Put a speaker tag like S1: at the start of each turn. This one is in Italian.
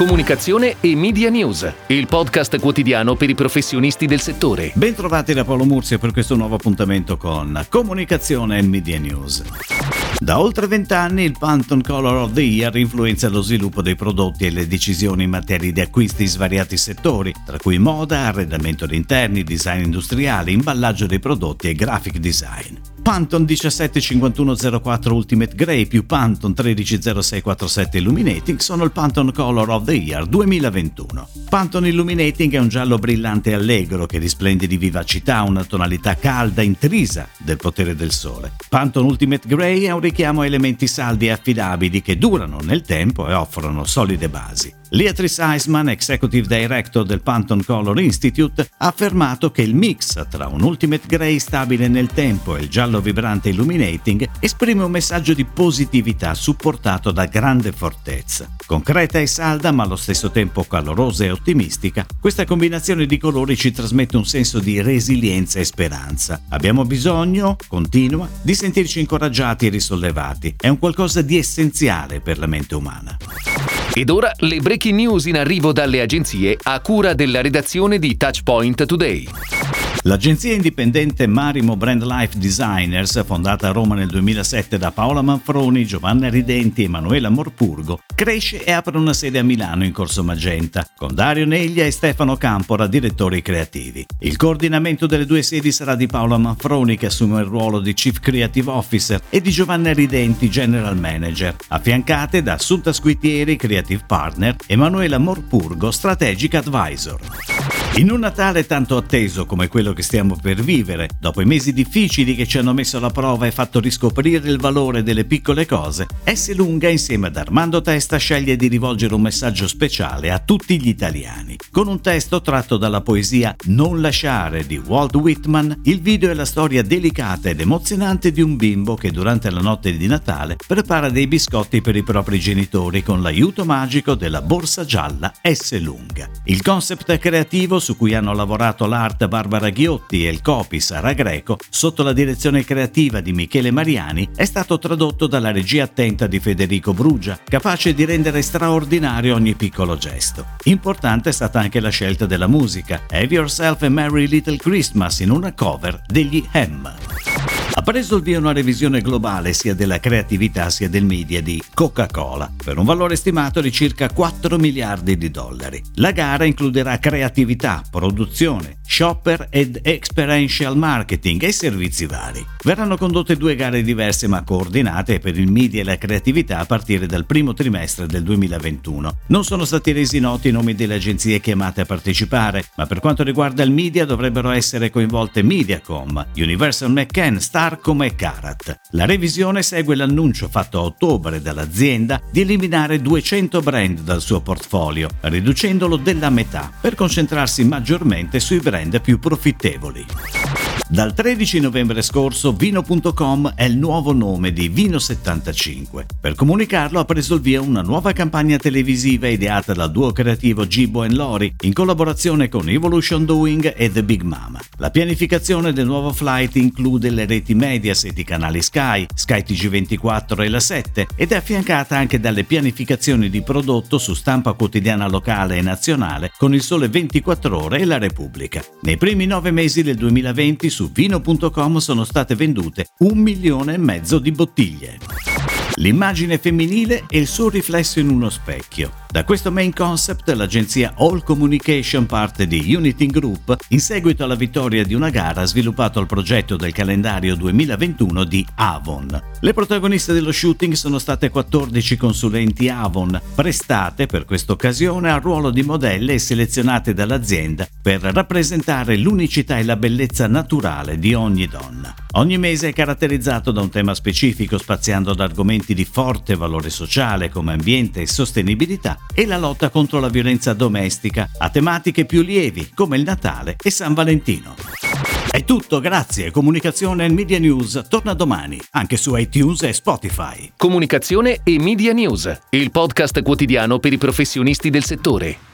S1: Comunicazione e Media News, il podcast quotidiano per i professionisti del settore.
S2: Bentrovati da Paolo Murzio per questo nuovo appuntamento con Comunicazione e Media News. Da oltre vent'anni il Pantone Color of the Year influenza lo sviluppo dei prodotti e le decisioni in materia di acquisti in svariati settori, tra cui moda, arredamento di interni, design industriale, imballaggio dei prodotti e graphic design. Pantone 175104 Ultimate Grey più Pantone 130647 Illuminating sono il Pantone Color of the Year 2021. Pantone Illuminating è un giallo brillante e allegro che risplende di vivacità, una tonalità calda intrisa del potere del sole. Pantone Ultimate Grey è un richiamo a elementi saldi e affidabili che durano nel tempo e offrono solide basi. Leatrice Eisman, Executive Director del Pantone Color Institute, ha affermato che il mix tra un Ultimate Grey stabile nel tempo e il giallo vibrante Illuminating esprime un messaggio di positività supportato da grande fortezza. Concreta e salda, ma allo stesso tempo calorosa e ottimistica, questa combinazione di colori ci trasmette un senso di resilienza e speranza. Abbiamo bisogno, continua, di sentirci incoraggiati e risollevati. È un qualcosa di essenziale per la mente umana.
S1: Ed ora le breaking news in arrivo dalle agenzie a cura della redazione di Touchpoint Today.
S2: L'agenzia indipendente Marimo Brand Life Designers, fondata a Roma nel 2007 da Paola Manfroni, Giovanna Ridenti e Emanuela Morpurgo, cresce e apre una sede a Milano in Corso Magenta, con Dario Neglia e Stefano Campora, direttori creativi. Il coordinamento delle due sedi sarà di Paola Manfroni, che assume il ruolo di Chief Creative Officer, e di Giovanna Ridenti, General Manager, affiancate da Assunta Squitieri, Creative Partner, e Emanuela Morpurgo, Strategic Advisor. In un Natale tanto atteso come quello che stiamo per vivere, dopo i mesi difficili che ci hanno messo alla prova e fatto riscoprire il valore delle piccole cose, S. Lunga insieme ad Armando Testa sceglie di rivolgere un messaggio speciale a tutti gli italiani. Con un testo tratto dalla poesia Non lasciare di Walt Whitman, il video è la storia delicata ed emozionante di un bimbo che durante la notte di Natale prepara dei biscotti per i propri genitori con l'aiuto magico della borsa gialla S. Lunga. Il concept creativo su cui hanno lavorato l'art Barbara Ghiotti e il copy Sara Greco, sotto la direzione creativa di Michele Mariani, è stato tradotto dalla regia attenta di Federico Brugia, capace di rendere straordinario ogni piccolo gesto. Importante è stata anche la scelta della musica, Have Yourself a Merry Little Christmas in una cover degli Hem. Ha preso il via una revisione globale sia della creatività sia del media di Coca-Cola, per un valore stimato di circa 4 miliardi di dollari. La gara includerà creatività, produzione, shopper ed experiential marketing e servizi vari. Verranno condotte due gare diverse ma coordinate per il media e la creatività a partire dal primo trimestre del 2021. Non sono stati resi noti i nomi delle agenzie chiamate a partecipare, ma per quanto riguarda il media dovrebbero essere coinvolte Mediacom, Universal McCann, Starcom e Carat. La revisione segue l'annuncio fatto a ottobre dall'azienda di eliminare 200 brand dal suo portfolio, riducendolo della metà per concentrarsi maggiormente sui brand brand più profittevoli. Dal 13 novembre scorso Vino.com è il nuovo nome di Vino75. Per comunicarlo ha preso il via una nuova campagna televisiva ideata dal duo creativo Gibo e Lori in collaborazione con Evolution Doing e The Big Mama. La pianificazione del nuovo flight include le reti Mediaset, i canali Sky, Sky TG24 e la 7 ed è affiancata anche dalle pianificazioni di prodotto su stampa quotidiana locale e nazionale con il Sole 24 Ore e la Repubblica. Nei primi nove mesi del 2020 su vino.com sono state vendute un milione e mezzo di bottiglie. L'immagine femminile e il suo riflesso in uno specchio. Da questo main concept l'agenzia All Communication, parte di Uniting Group, in seguito alla vittoria di una gara ha sviluppato il progetto del calendario 2021 di Avon. Le protagoniste dello shooting sono state 14 consulenti Avon, prestate per questa occasione al ruolo di modelle e selezionate dall'azienda per rappresentare l'unicità e la bellezza naturale di ogni donna. Ogni mese è caratterizzato da un tema specifico spaziando da argomenti di forte valore sociale come ambiente e sostenibilità e la lotta contro la violenza domestica a tematiche più lievi come il Natale e San Valentino. È tutto, grazie. Comunicazione e Media News torna domani, anche su iTunes e Spotify.
S1: Comunicazione e Media News, il podcast quotidiano per i professionisti del settore.